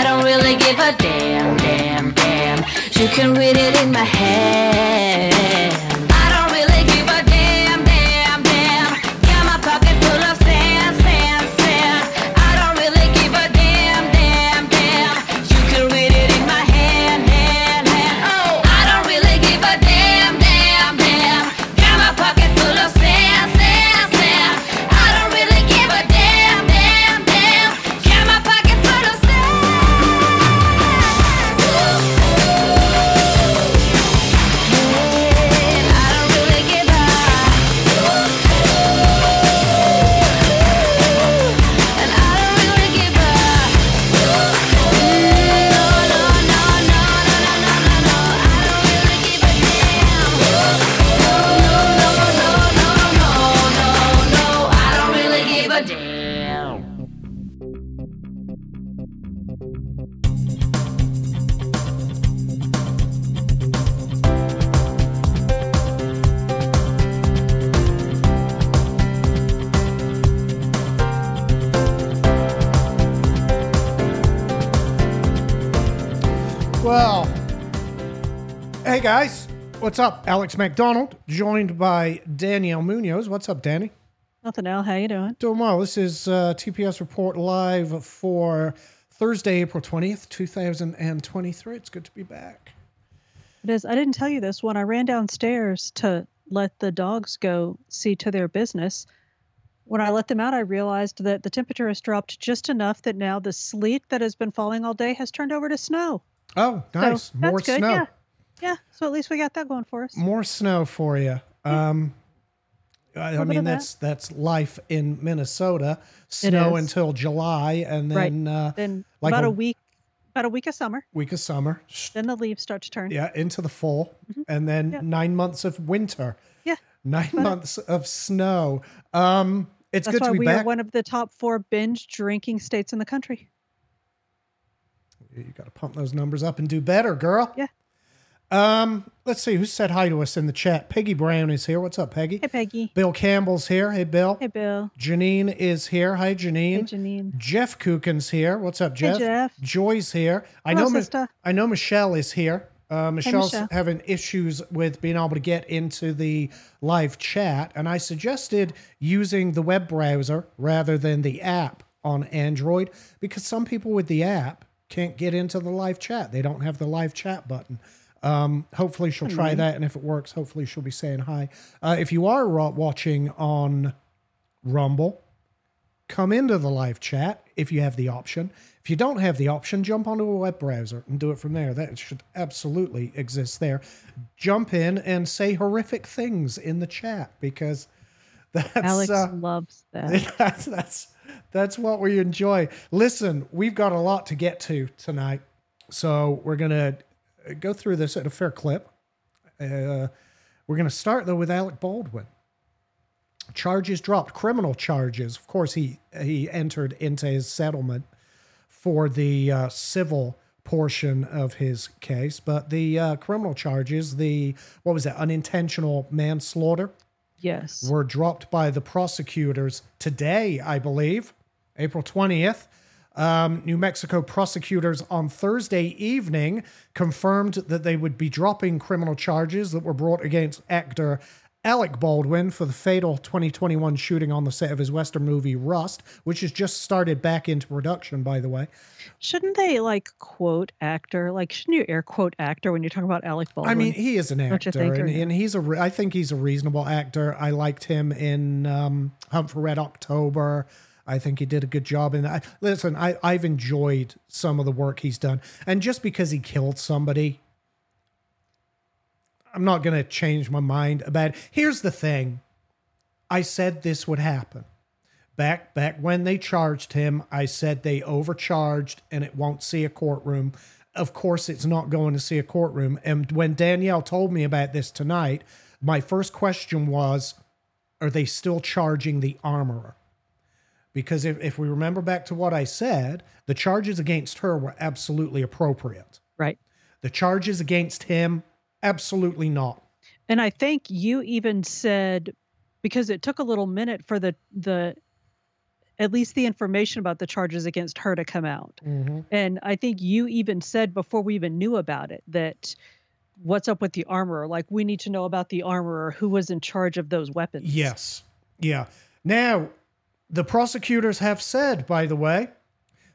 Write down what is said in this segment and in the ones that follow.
I don't really give a damn, damn, damn. You can read it in my hand. What's up? Alex McDonald, joined by Danielle Munoz. What's up, Danny? Nothing, Al. How you doing? Doing well. This is uh, TPS Report Live for Thursday, April 20th, 2023. It's good to be back. It is. I didn't tell you this. When I ran downstairs to let the dogs go see to their business, when I let them out, I realized that the temperature has dropped just enough that now the sleet that has been falling all day has turned over to snow. Oh, So nice. More that's good. snow. Yeah. Yeah. So at least we got that going for us. More snow for you. Um, I, I mean, of that. that's that's life in Minnesota. Snow until July, and Right. then uh, Then like about a- a week, about a week of summer. week of summer. Then the leaves start to turn. Yeah, into the fall, and then Yeah. nine months of winter. Yeah. Nine months of snow. Um, it's That's good why to be we back. are one of the top four binge drinking states in the country. you got to pump those numbers up and do better, girl. Yeah. Um, let's see who said hi to us in the chat. Peggy Brown is here. What's up, Peggy? Hey, Peggy. Bill Campbell's here. Hey, Bill. Hey, Bill. Janine is here. Hi, Hey, Janine. Janine. Jeff Kukin's here. What's up, Jeff? Hey, Jeff. Joy's here. I Hello, know. Sister. I know Michelle is here. Uh, Michelle's Michelle. having issues with being able to get into the live chat, and I suggested using the web browser rather than the app on Android because some people with the app can't get into the live chat. They don't have the live chat button. Um, hopefully, she'll try that, and if it works, hopefully she'll be saying hi. Uh, if you are watching on Rumble, come into the live chat if you have the option. If you don't have the option, jump onto a web browser and do it from there. That should absolutely exist there. Jump in and say horrific things in the chat because that's Alex uh, loves that. that's that's that's what we enjoy. Listen, we've got a lot to get to tonight, so we're gonna go through this at a fair clip. Uh, we're gonna start though with Alec Baldwin. Charges dropped, criminal charges. Of course, he he entered into his settlement for the uh, civil portion of his case, but the uh, criminal charges, the what was it, unintentional manslaughter Yes. were dropped by the prosecutors today, I believe, April 20th. Um, New Mexico prosecutors on Thursday evening confirmed that they would be dropping criminal charges that were brought against actor Alec Baldwin for the fatal 2021 shooting on the set of his Western movie Rust, which has just started back into production, by the way. Shouldn't they like quote actor? Like, shouldn't you air quote actor when you're talking about Alec Baldwin? I mean, he is an actor, think, and, and he's a. re- I think he's a reasonable actor. I liked him in um, Hunt for Red October. I think he did a good job in that. Listen, I, I've enjoyed some of the work he's done, and just because he killed somebody, I'm not going to change my mind about. It. Here's the thing: I said this would happen back back when they charged him i said they overcharged and it won't see a courtroom of course it's not going to see a courtroom and when danielle told me about this tonight my first question was are they still charging the armorer because if, if we remember back to what I said, the charges against her were absolutely appropriate. Right. The charges against him, absolutely not. And I think you even said because it took a little minute for the the at least the information about the charges against her to come out. Mm-hmm. And I think you even said before we even knew about it that what's up with the armorer? Like we need to know about the armorer who was in charge of those weapons. Yes. Yeah. Now, the prosecutors have said, by the way,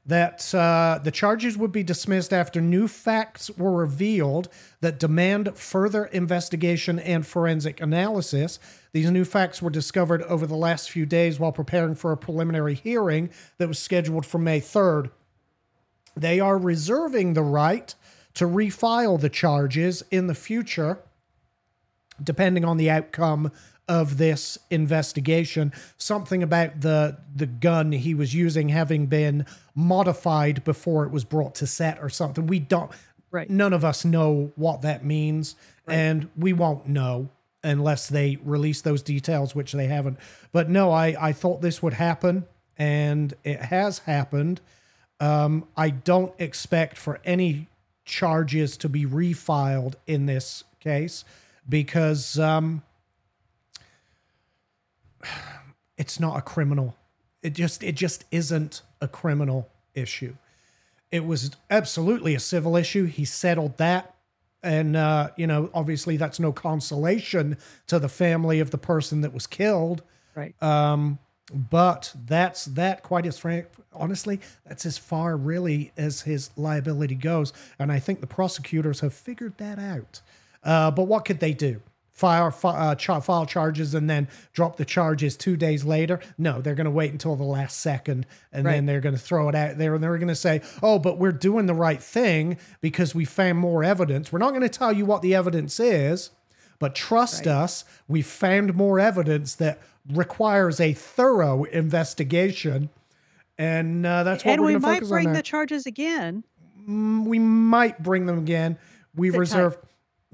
that uh, the charges would be dismissed after new facts were revealed that demand further investigation and forensic analysis. These new facts were discovered over the last few days while preparing for a preliminary hearing that was scheduled for May 3rd. They are reserving the right to refile the charges in the future, depending on the outcome of this investigation. Something about the the gun he was using having been modified before it was brought to set or something. We don't Right. none of us know what that means and we won't know unless they release those details which they haven't. But no, I I thought this would happen and it has happened. Um, I don't expect for any charges to be refiled in this case because um, it's not a criminal. It just it just isn't a criminal issue. It was absolutely a civil issue. He settled that. And, uh, you know, obviously that's no consolation to the family of the person that was killed. Right. Um, but that's that quite as frank. Honestly, that's as far really as his liability goes. And I think the prosecutors have figured that out. Uh, but what could they do? File, fi- uh, file charges and then drop the charges two days later? No, they're going to wait until the last second and then they're going to throw it out there and they're going to say, oh, but we're doing the right thing because we found more evidence. We're not going to tell you what the evidence is, but trust us, we found more evidence that requires a thorough investigation. And uh, that's what and we're we going to might bring the charges again. we might bring them again. We reserve.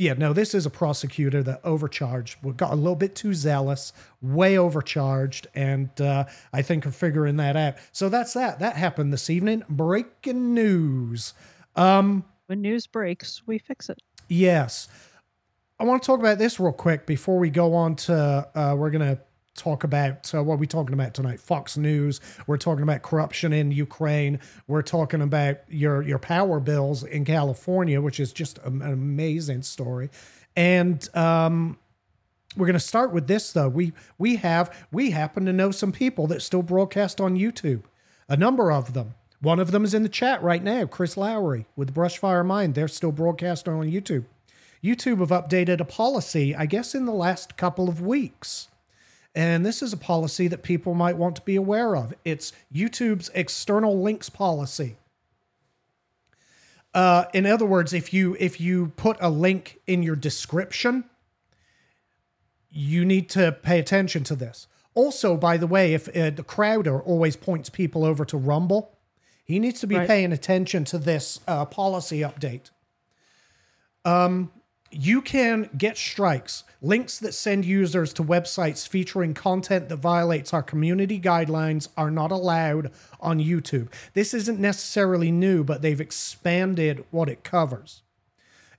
Yeah, no, this is a prosecutor that overcharged. Got a little bit too zealous, way overcharged, and uh, I think are figuring that out. So that's that. That happened this evening. Breaking news. Um, When news breaks, we fix it. Yes. I want to talk about this real quick before we go on to, uh, we're going to talk about, uh, what are we talking about tonight? Fox News. We're talking about corruption in Ukraine. We're talking about your, your power bills in California, which is just an amazing story. And, um, we're going to start with this though. We we have we happen to know some people that still broadcast on YouTube. A number of them. One of them is in the chat right now, Chris Lowry with Brushfire Mind. They're still broadcasting on YouTube. YouTube have updated a policy, I guess, in the last couple of weeks. And this is a policy that people might want to be aware of. It's YouTube's external links policy. Uh, in other words, if you if you put a link in your description, you need to pay attention to this. Also, by the way, if uh, the Crowder always points people over to Rumble, he needs to be Right. paying attention to this uh, policy update. Um, you can get strikes, links that send users to websites featuring content that violates our community guidelines are not allowed on YouTube. This isn't necessarily new, but they've expanded what it covers.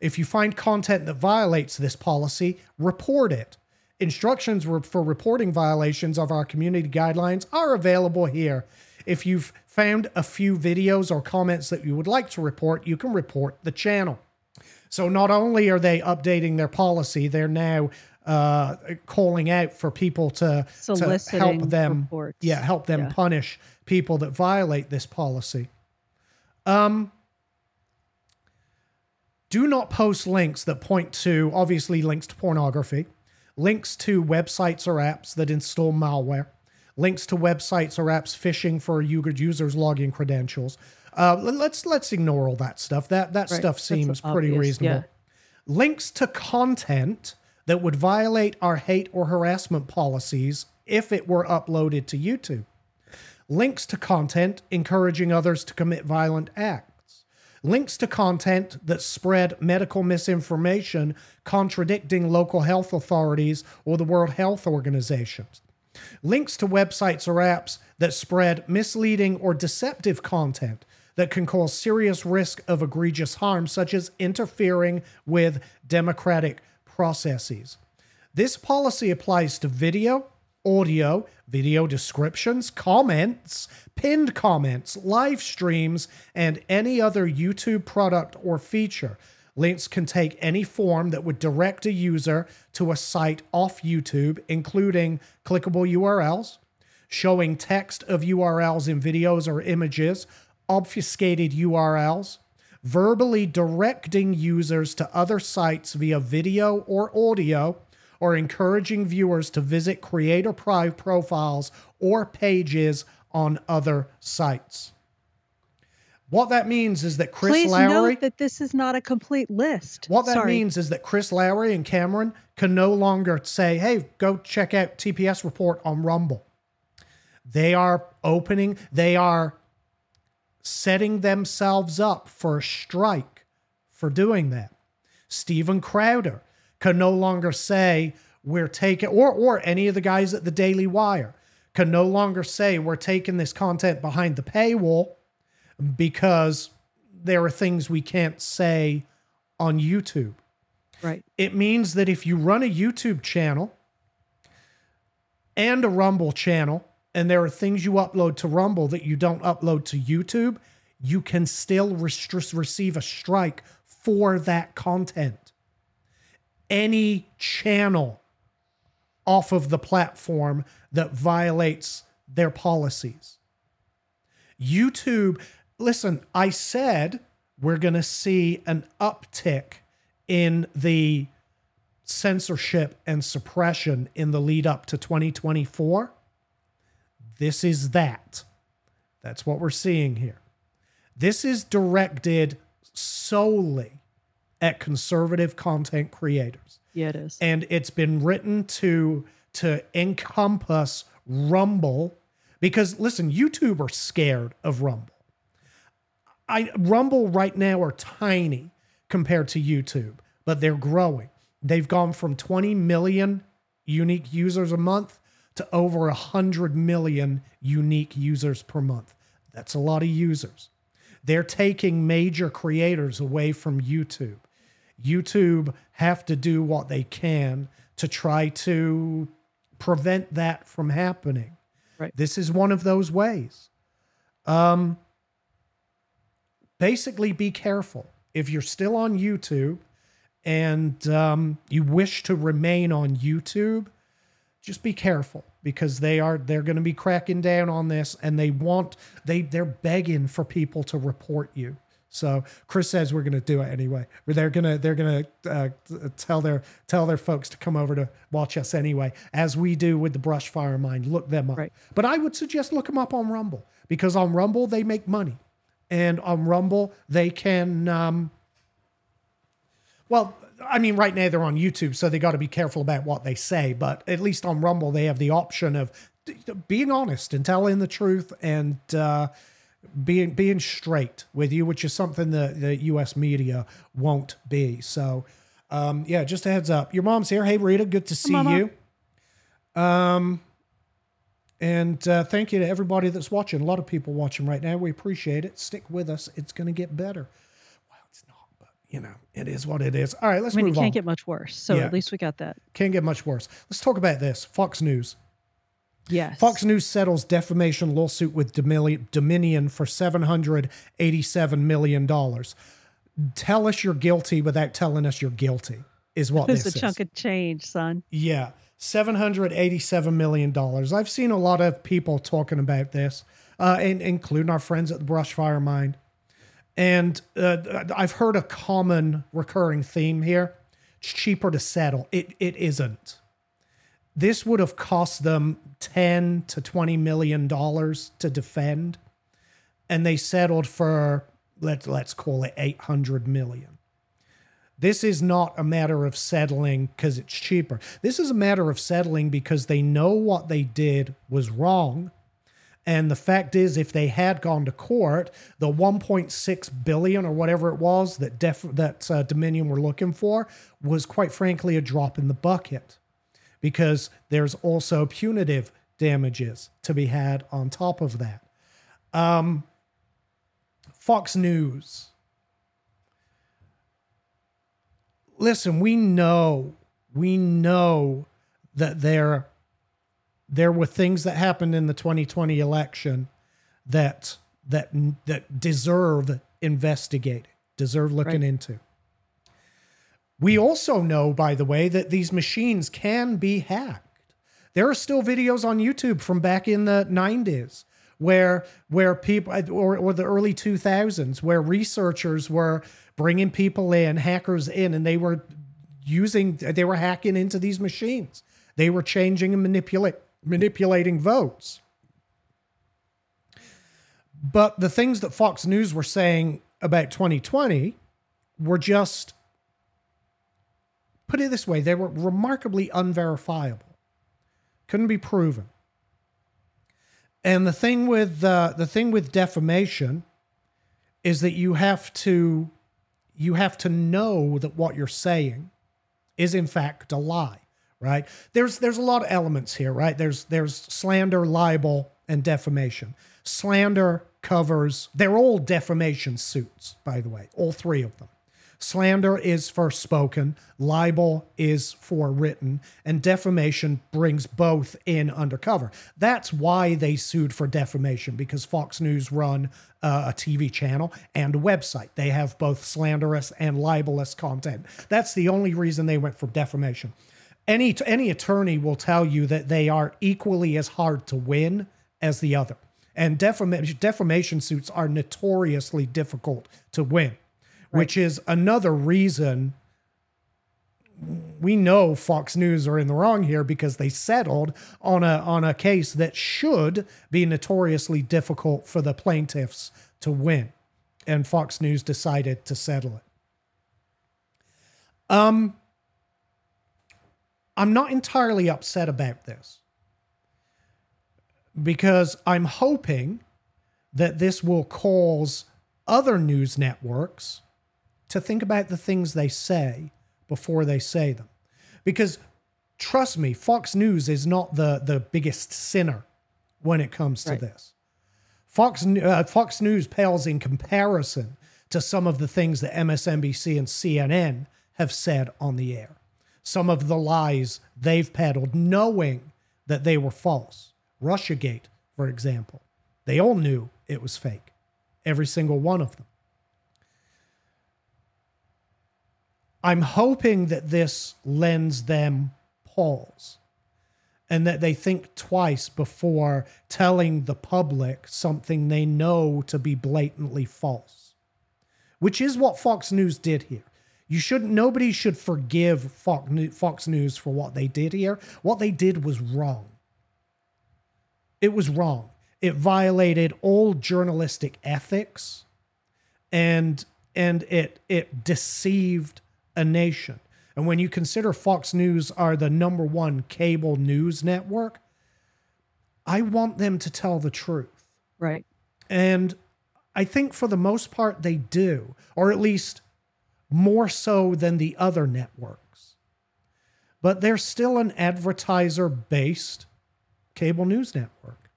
If you find content that violates this policy, report it. Instructions for reporting violations of our community guidelines are available here. If you've found a few videos or comments that you would like to report, you can report the channel. So not only are they updating their policy, they're now uh, calling out for people to, to help them. reports. Yeah, help them Yeah. punish people that violate this policy. Um, do not post links that point to obviously links to pornography, links to websites or apps that install malware, links to websites or apps phishing for users' login credentials. Uh, let- let's let's ignore all that stuff. That that Right. stuff seems pretty obvious, reasonable. yeah. Links to content that would violate our hate or harassment policies if it were uploaded to YouTube links to content encouraging others to commit violent acts, links to content that spread medical misinformation contradicting local health authorities or the World Health Organization, links to websites or apps that spread misleading or deceptive content that can cause serious risk of egregious harm, such as interfering with democratic processes. This policy applies to video, audio, video descriptions, comments, pinned comments, live streams, and any other YouTube product or feature. Links can take any form that would direct a user to a site off YouTube, including clickable URLs, showing text of URLs in videos or images, obfuscated URLs, verbally directing users to other sites via video or audio, or encouraging viewers to visit creator profiles or pages on other sites. What that means is that Chris Please Lowry. note that this is not a complete list. What that Sorry. means is that Chris Lowry and Cameron can no longer say, hey, go check out TPS report on Rumble. They are opening, they are setting themselves up for a strike for doing that. Steven Crowder can no longer say we're taking or or any of the guys at the Daily Wire can no longer say we're taking this content behind the paywall because there are things we can't say on YouTube. Right. It means that if you run a YouTube channel and a Rumble channel, and there are things you upload to Rumble that you don't upload to YouTube, you can still rest- receive a strike for that content. Any channel off of the platform that violates their policies. YouTube, listen, I said we're going to see an uptick in the censorship and suppression in the lead up to 2024. This is that. That's what we're seeing here. This is directed solely at conservative content creators Yeah, it is. and it's been written to to encompass Rumble because listen, YouTube are scared of Rumble. I Rumble right now are tiny compared to YouTube, but they're growing. They've gone from 20 million unique users a month to over 100 million unique users per month. That's a lot of users. They're taking major creators away from YouTube. YouTube have to do what they can to try to prevent that from happening. Right. This is one of those ways. Um, basically, be careful. If you're still on YouTube and um, you wish to remain on YouTube, just be careful because they are they're going to be cracking down on this and they want they they're begging for people to report you. So chris says we're going to do it anyway. They're going to they're going to uh, tell their tell their folks to come over to watch us anyway as we do with the Brushfire Mind look them up. Right. but i would suggest look them up on rumble because on rumble they make money and on rumble they can um well, I mean, right now they're on YouTube, so they got to be careful about what they say. But at least on Rumble, they have the option of being honest and telling the truth and uh, being being straight with you, which is something that the U.S. media won't be. So, um, yeah, just a heads up. Your mom's here. Hey, Rita, good to see Mama. you. Um, and uh, thank you to everybody that's watching. A lot of people watching right now. We appreciate it. Stick with us. It's going to get better. Well, it's not, but you know, it is what it is. All right, let's I mean, it can't on. get much worse. So Yeah. at least we got that. Can't get much worse. Let's talk about this. Fox News. Yes. Fox News settles defamation lawsuit with Dominion for $787 million. Tell us you're guilty without telling us you're guilty, is what this a chunk of change, son. Yeah, $787 million. I've seen a lot of people talking about this, uh, and, including our friends at the Brushfire Mind. And uh, I've heard a common recurring theme here. It's cheaper to settle. It it isn't. This would have cost them 10 to 20 million dollars to defend and they settled for let's let's call it 800 million. This is not a matter of settling because it's cheaper. This is a matter of settling because they know what they did was wrong. And the fact is, if they had gone to court, the 1.6 billion or whatever it was that def- that uh, Dominion were looking for was quite frankly a drop in the bucket, because there's also punitive damages to be had on top of that. Um, Fox News. Listen, we know, we know that there, there were things that happened in the 2020 election that that that deserve investigating, deserve looking Right. into. We also know, by the way, that these machines can be hacked. There are still videos on YouTube from back in the 90s where where people or, or the early 2000s where researchers were bringing people in, hackers in, and they were using they were hacking into these machines. They were changing and manipulate manipulating votes. But the things that Fox News were saying about 2020 were just put it this way, they were remarkably unverifiable. Couldn't be proven. And the thing with uh, the thing with defamation is that you have to you have to know that what you're saying is in fact a lie, right? There's there's a lot of elements here, right? There's there's slander, libel, and defamation. Slander covers they're all defamation suits, by the way, all three of them. Slander is for spoken, libel is for written, and defamation brings both in undercover. That's why they sued for defamation because Fox News run uh, a TV channel and a website. They have both slanderous and libelous content. That's the only reason they went for defamation. Any any attorney will tell you that they are equally as hard to win as the other. And defamation defamation suits are notoriously difficult to win which is another reason we know Fox News are in the wrong here because they settled on a on a case that should be notoriously difficult for the plaintiffs to win, and Fox News decided to settle it. Um, I'm not entirely upset about this because I'm hoping that this will cause other news networks to think about the things they say before they say them. Because trust me, Fox News is not the, the biggest sinner when it comes to Right. this. Fox, uh, Fox News pales in comparison to some of the things that MSNBC and CNN have said on the air. Some of the lies they've peddled, knowing that they were false. Russiagate, for example, they all knew it was fake, every single one of them. I'm hoping that this lends them pause and that they think twice before telling the public something they know to be blatantly false, which is what Fox News did here. You shouldn't, nobody should forgive Fox Fox News for what they did here. What they did was wrong. It was wrong. It violated all journalistic ethics and and it it deceived a nation. And when you consider Fox News are the number one cable news network, I want them to tell the truth. Right. And I think for the most part they do, or at least more so than the other networks. But they're still an advertiser based cable news network.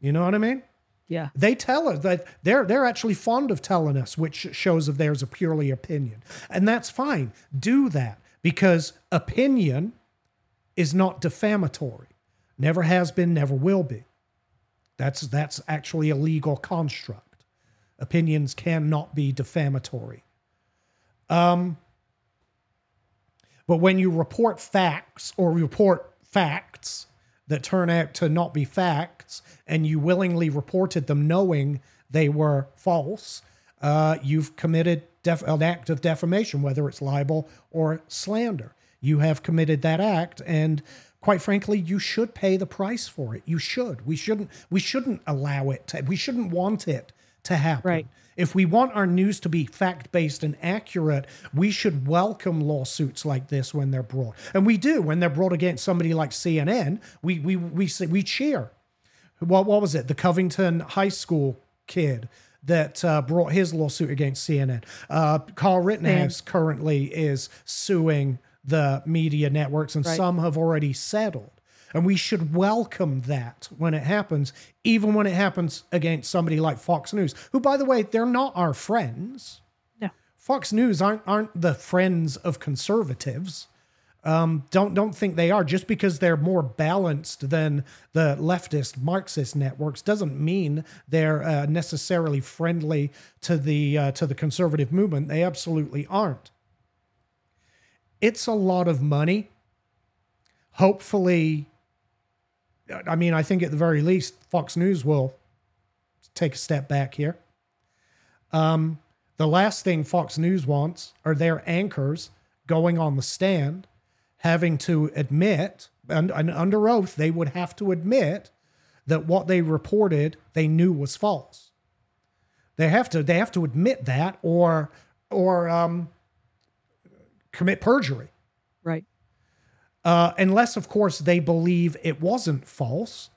You know what I mean? Yeah. They tell us that they're they're actually fond of telling us which shows of theirs are purely opinion. And that's fine. Do that because opinion is not defamatory. Never has been, never will be. That's that's actually a legal construct. Opinions cannot be defamatory. Um but when you report facts or report facts that turn out to not be facts and you willingly reported them knowing they were false, uh, you've committed def- an act of defamation, whether it's libel or slander. You have committed that act, and quite frankly, you should pay the price for it. You should. We shouldn't. We shouldn't allow it to. We shouldn't want it to happen. Right. If we want our news to be fact based and accurate, we should welcome lawsuits like this when they're brought, and we do when they're brought against somebody like CNN. We we we say, we cheer. What what was it? The Covington High School kid that uh, brought his lawsuit against CNN. Uh, Carl Rittenhouse currently is suing the media networks, and Right. some have already settled. And we should welcome that when it happens, even when it happens against somebody like Fox News, who, by the way, they're not our friends. No. Fox News aren't aren't the friends of conservatives. Um, don't don't think they are. Just because they're more balanced than the leftist Marxist networks doesn't mean they're uh, necessarily friendly to the uh, to the conservative movement. They absolutely aren't. It's a lot of money. Hopefully, I mean, I think at the very least, Fox News will take a step back here. Um, the last thing Fox News wants are their anchors going on the stand, having to admit, and, and under oath, they would have to admit that what they reported they knew was false. They have to they have to admit that, or or um, commit perjury. Right. Uh, unless, of course, they believe it wasn't false.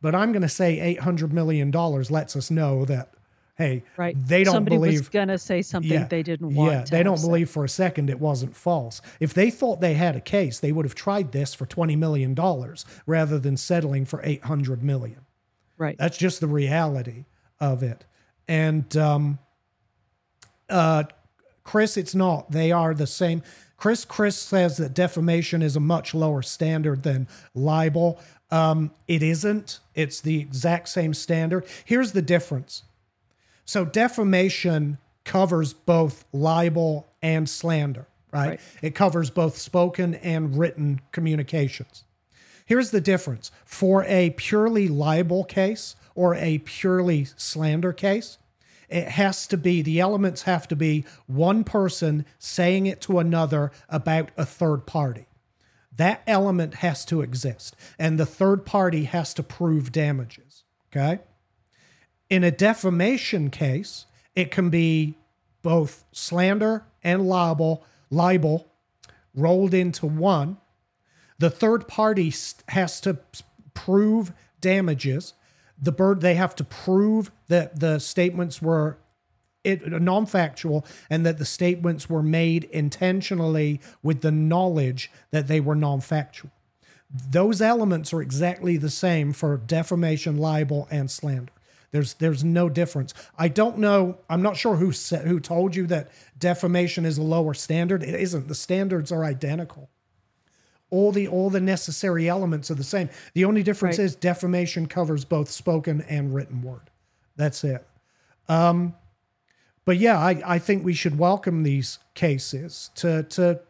But I'm going to say $800 million lets us know that, hey, Right. they don't Somebody was believe. gonna say something Yeah, they didn't want. Yeah, to they don't believe for a second it wasn't false. If they thought they had a case, they would have tried this for $20 million rather than settling for 800 million. Right. That's just the reality of it. And um, uh, Chris, it's not. They are the same. Chris Chris says that defamation is a much lower standard than libel. Um, it isn't. It's the exact same standard. Here's the difference. So defamation covers both libel and slander, right? Right. It covers both spoken and written communications. Here's the difference. For a purely libel case or a purely slander case, it has to be, the elements have to be one person saying it to another about a third party. That element has to exist, and the third party has to prove damages. Okay. In a defamation case, it can be both slander and libel, libel rolled into one the third party has to prove damages the bird they have to prove that the statements were it, non-factual and that the statements were made intentionally with the knowledge that they were non-factual. Those elements are exactly the same for defamation libel and slander. There's there's no difference. I don't know i'm not sure who who told you that defamation is a lower standard. It isn't. The standards are identical all the all the necessary elements are the same. The only difference Right. is defamation covers both spoken and written word. That's it. Um, but yeah, I, I think we should welcome these cases to to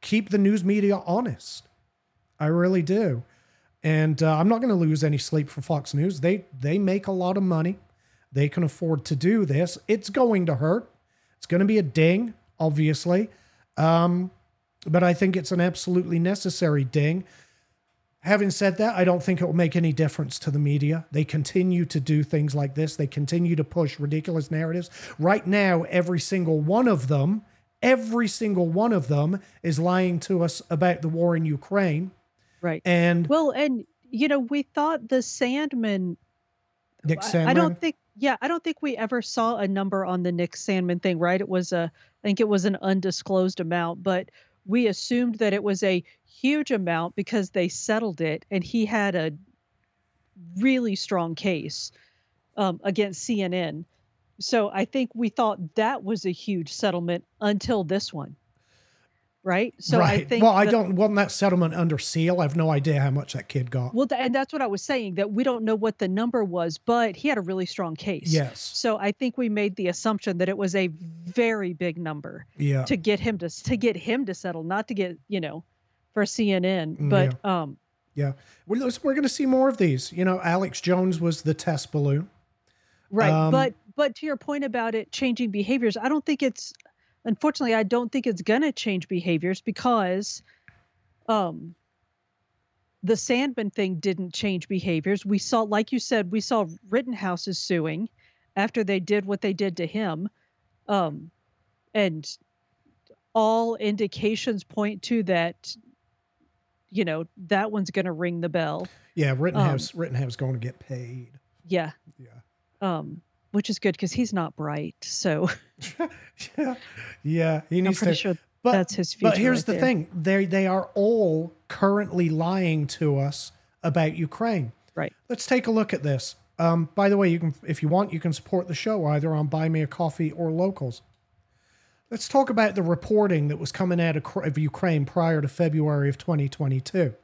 keep the news media honest. I really do, and uh, I'm not going to lose any sleep for Fox News. They they make a lot of money. They can afford to do this. It's going to hurt. It's going to be a ding, obviously. Um, but I think it's an absolutely necessary ding. Having said that, I don't think it will make any difference to the media. They continue to do things like this. They continue to push ridiculous narratives. Right now, every single one of them, every single one of them is lying to us about the war in Ukraine. Right. And Well, and you know, we thought the Sandmann. Nick I- Sandmann, I don't think. Yeah, I don't think we ever saw a number on the Nick Sandmann thing. Right? It was a. I think it was an undisclosed amount, but we assumed that it was a huge amount because they settled it, and he had a really strong case um, against CNN. So I think we thought that was a huge settlement until this one. Right. So right. I think. well, I don't want that settlement under seal. I have no idea how much that kid got. Well, th- and that's what I was saying that we don't know what the number was, but he had a really strong case. yes. So I think we made the assumption that it was a very big number Yeah. to get him to to get him to settle, not to get you know, for CNN. Mm, But um, Yeah. We're, we're going to see more of these. You know, Alex Jones was the test balloon. right. Um, but but to your point about it changing behaviors, I don't think it's. Unfortunately, I don't think it's gonna change behaviors because, um. The Sandmann thing didn't change behaviors. We saw, like you said, we saw Rittenhouse is suing after they did what they did to him. Um, and all indications point to that, you know, that one's going to ring the bell. Yeah, Rittenhouse Rittenhouse going to get paid. Yeah. Yeah. Um, which is good because he's not bright. So yeah. Yeah, he I'm needs pretty to sure but, that's his future. But here's right the there. thing. They they are all currently lying to us about Ukraine. Right. Let's take a look at this. Um, by the way, you can, if you want, you can support the show either on Buy Me a Coffee or Locals. Let's talk about the reporting that was coming out of Ukraine prior to February of 2022.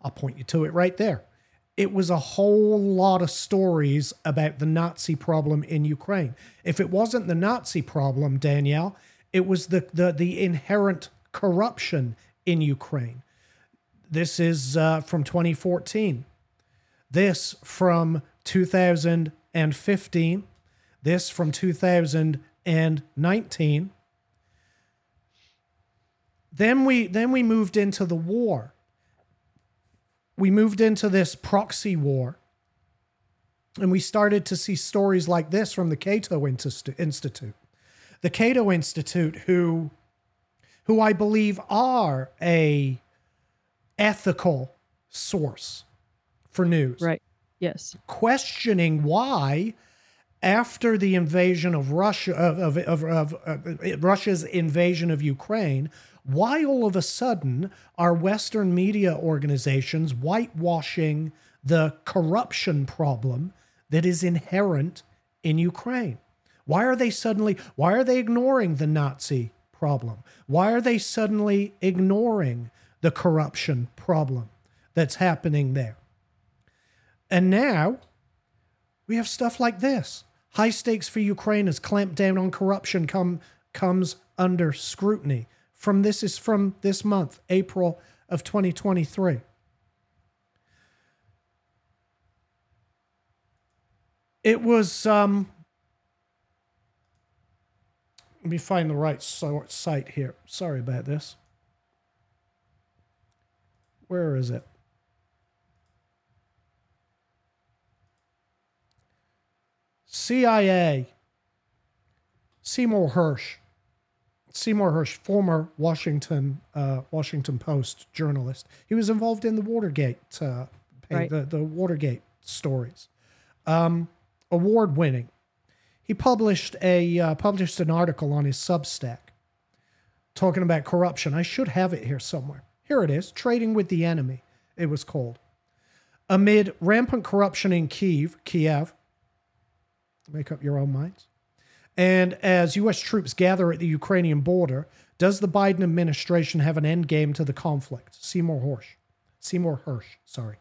I'll point you to it right there. It was a whole lot of stories about the Nazi problem in Ukraine. If it wasn't the Nazi problem, Danielle, it was the the, the inherent corruption in Ukraine. This is uh, from 2014. This from 2015. This from 2019. Then we then we moved into the war. We moved into this proxy war. And we started to see stories like this from the Cato Institute. The Cato Institute who who I believe are a ethical source for news. Right. Yes. Questioning why, after the invasion of Russia, of, of, of, of uh, Russia's invasion of Ukraine, why all of a sudden are Western media organizations whitewashing the corruption problem that is inherent in Ukraine? Why are they suddenly, why are they ignoring the Nazi problem? Why are they suddenly ignoring the corruption problem that's happening there? And now we have stuff like this. High stakes for Ukraine as clamp down on corruption come comes under scrutiny. From this is from this month, April of 2023. It was um let me find the right site here. Sorry about this. Where is it? CIA, Seymour Hersh. Seymour Hersh, former Washington uh, Washington Post journalist. He was involved in the Watergate, uh, right. the the Watergate stories. Um, award winning. He published a uh, published an article on his Substack talking about corruption. I should have it here somewhere. Here it is. Trading with the enemy. It was called. Amid rampant corruption in Kiev, Kiev, make up your own minds. And as U.S. troops gather at the Ukrainian border, does the Biden administration have an end game to the conflict? Seymour Hersh. Seymour Hersh, sorry.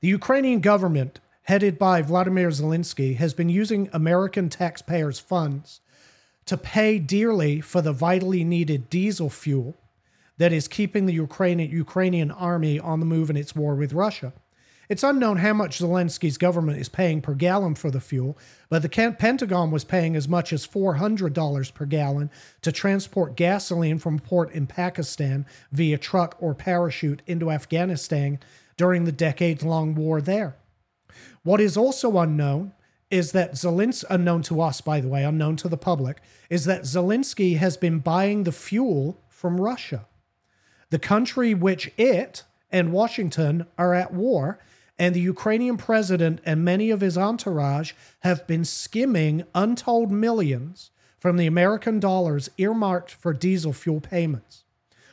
The Ukrainian government, headed by Vladimir Zelensky, has been using American taxpayers' funds to pay dearly for the vitally needed diesel fuel that is keeping the Ukrainian, Ukrainian army on the move in its war with Russia. It's unknown how much Zelensky's government is paying per gallon for the fuel, but the Pentagon was paying as much as $400 per gallon to transport gasoline from a port in Pakistan via truck or parachute into Afghanistan during the decades long war there. What is also unknown is that Zelensky, unknown to us, by the way, unknown to the public, is that Zelensky has been buying the fuel from Russia, the country which it and Washington are at war and the Ukrainian president and many of his entourage have been skimming untold millions from the American dollars earmarked for diesel fuel payments.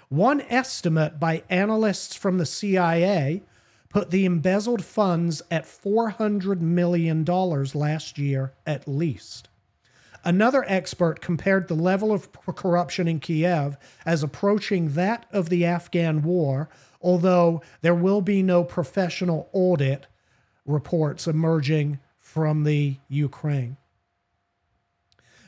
One estimate by analysts from the CIA put the embezzled funds at $400 million last year at least. Another expert compared the level of corruption in Kiev as approaching that of the Afghan war although there will be no professional audit reports emerging from the Ukraine.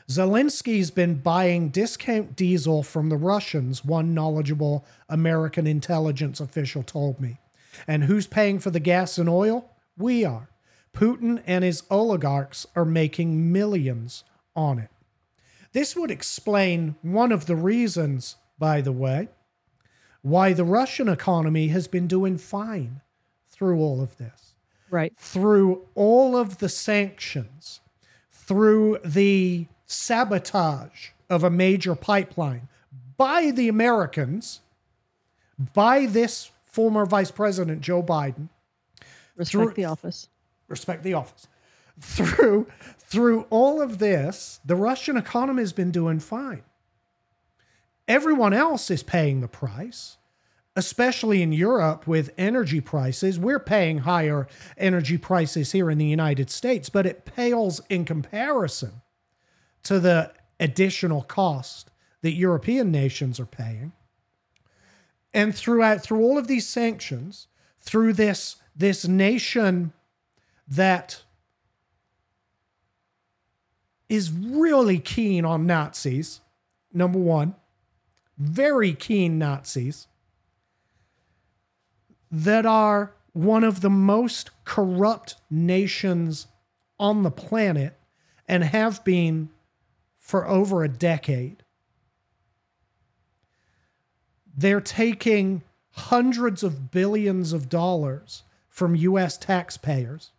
Zelensky's been buying discount diesel from the Russians, one knowledgeable American intelligence official told me. And who's paying for the gas and oil? We are. Putin and his oligarchs are making millions on it. This would explain one of the reasons, by the way, why the Russian economy has been doing fine through all of this. Right. Through all of the sanctions, through the sabotage of a major pipeline by the Americans, by this former Vice President Joe Biden. Respect through, the office. Respect the office. Through through all of this, the Russian economy has been doing fine. Everyone else is paying the price, especially in Europe with energy prices. We're paying higher energy prices here in the United States, but it pales in comparison to the additional cost that European nations are paying. And throughout through all of these sanctions, through this this nation that is really keen on Nazis, number one, very keen Nazis, that are one of the most corrupt nations on the planet and have been for over a decade. They're taking hundreds of billions of dollars from US taxpayers.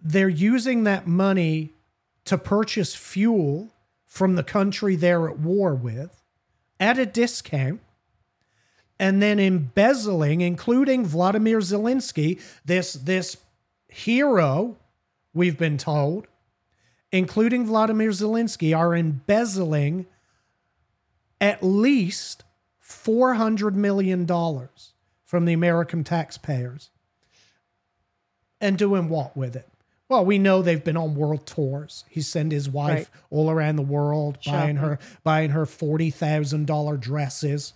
They're using that money to purchase fuel from the country they're at war with at a discount and then embezzling, including Vladimir Zelensky, this, this hero, we've been told, including Vladimir Zelensky, are embezzling at least $400 million from the American taxpayers. And doing what with it? Well, we know they've been on world tours. He sent his wife Right. all around the world, buying her buying her forty thousand dollar dresses,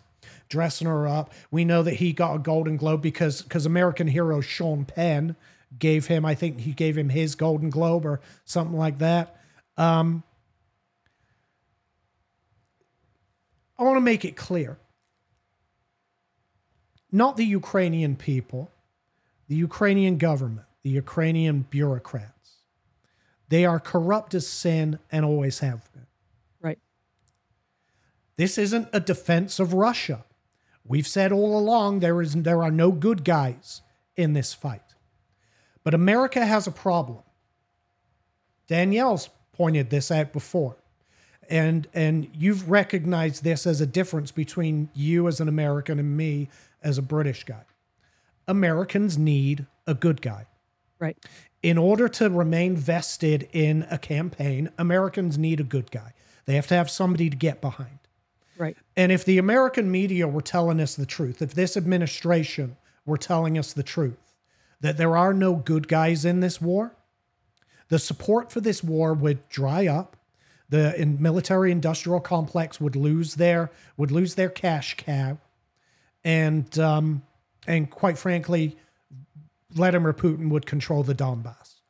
dressing her up. We know that he got a Golden Globe because because American hero Sean Penn gave him, I think he gave him his Golden Globe or something like that. Um, I want to make it clear. Not the Ukrainian people, the Ukrainian government, the Ukrainian bureaucrats. They are corrupt as sin and always have been. Right. This isn't a defense of Russia. We've said all along there is there are no good guys in this fight. But America has a problem. Danielle's pointed this out before. And and you've recognized this as a difference between you as an American and me as a British guy. Americans need a good guy Right. in order to remain vested in a campaign, Americans need a good guy. They have to have somebody to get behind. Right. And if the American media were telling us the truth, if this administration were telling us the truth, that there are no good guys in this war, the support for this war would dry up. The in- military-industrial complex would lose their would lose their cash cow, and um, and quite frankly, Vladimir Putin would control the Donbass,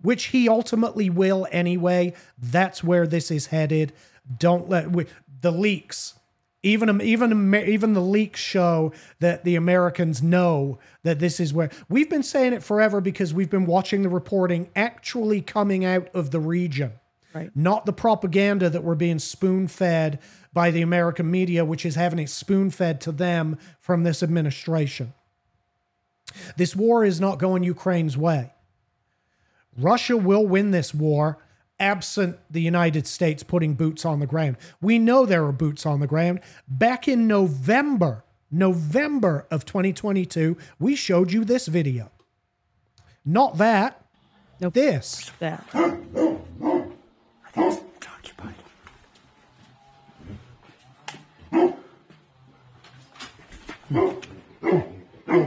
which he ultimately will anyway. That's where this is headed. Don't let we, the leaks, even even even the leaks show that the Americans know that this is where we've been saying it forever because we've been watching the reporting actually coming out of the region Right. not the propaganda that we're being spoon fed by the American media, which is having it spoon fed to them from this administration. This war is not going Ukraine's way. Russia will win this war absent the United States putting boots on the ground. We know there are boots on the ground. Back in November, November of 2022, we showed you this video. Not that, Nope. this. That. It's occupied.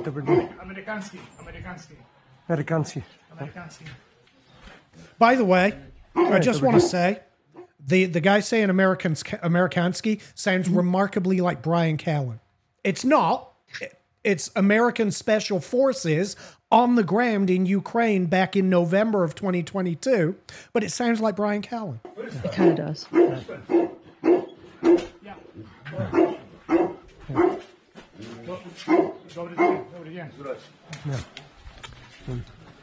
Dobry dzień. Amerykański, amerykański, Amerykanci. amerykański. By the way, I just want to say the the guy saying Americans Amerikansky sounds mm-hmm. remarkably like Bryan Callen. It's not. It's American Special Forces on the ground in Ukraine back in November of 2022, but it sounds like Bryan Callen. It kind of does. Yeah. Go, go to the end. Go to the end. Go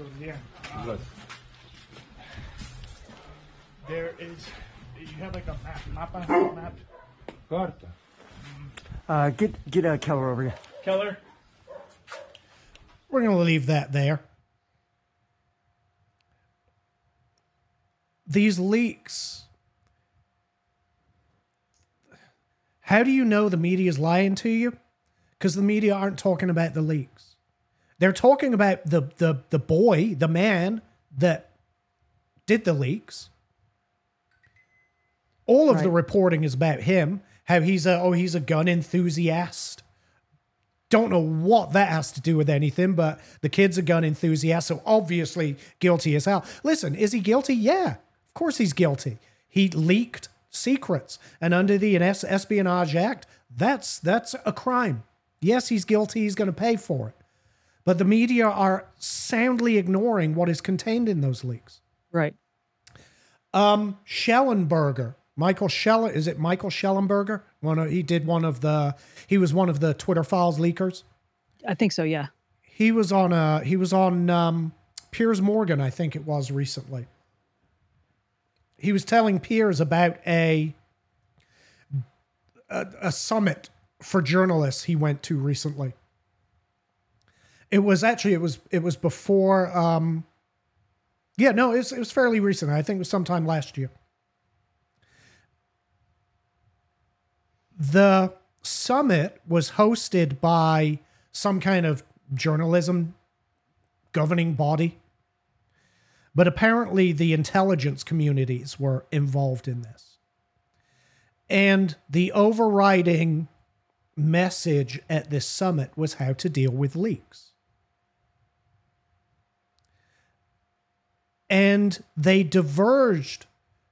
to the end. Uh, there is, you have like a map, mappa, map. Карта. Uh, get get uh, Keller over here. Keller, We're going to leave that there. These leaks. How do you know the media is lying to you? Because the media aren't talking about the leaks. They're talking about the the the boy, the man that did the leaks. All of the reporting is about him. How he's a oh he's a gun enthusiast. Don't know what that has to do with anything, but the kid's a gun enthusiast, so obviously guilty as hell. Listen, is he guilty? Yeah, of course he's guilty. He leaked secrets, and under the Espionage Act, that's that's a crime. Yes, he's guilty. He's going to pay for it. But the media are soundly ignoring what is contained in those leaks. Right. Um, Shellenberger, Michael Shellen, is it Michael Shellenberger? One of, he did one of the he was one of the Twitter files leakers. I think so. Yeah. He was on uh he was on um Piers Morgan, I think it was recently. He was telling Piers about a a, a summit for journalists he went to recently. It was actually it was it was before um yeah, no, it was, it was fairly recent. I think it was sometime last year. The summit was hosted by some kind of journalism governing body. But apparently, the intelligence communities were involved in this. And the overriding message at this summit was how to deal with leaks. and they diverged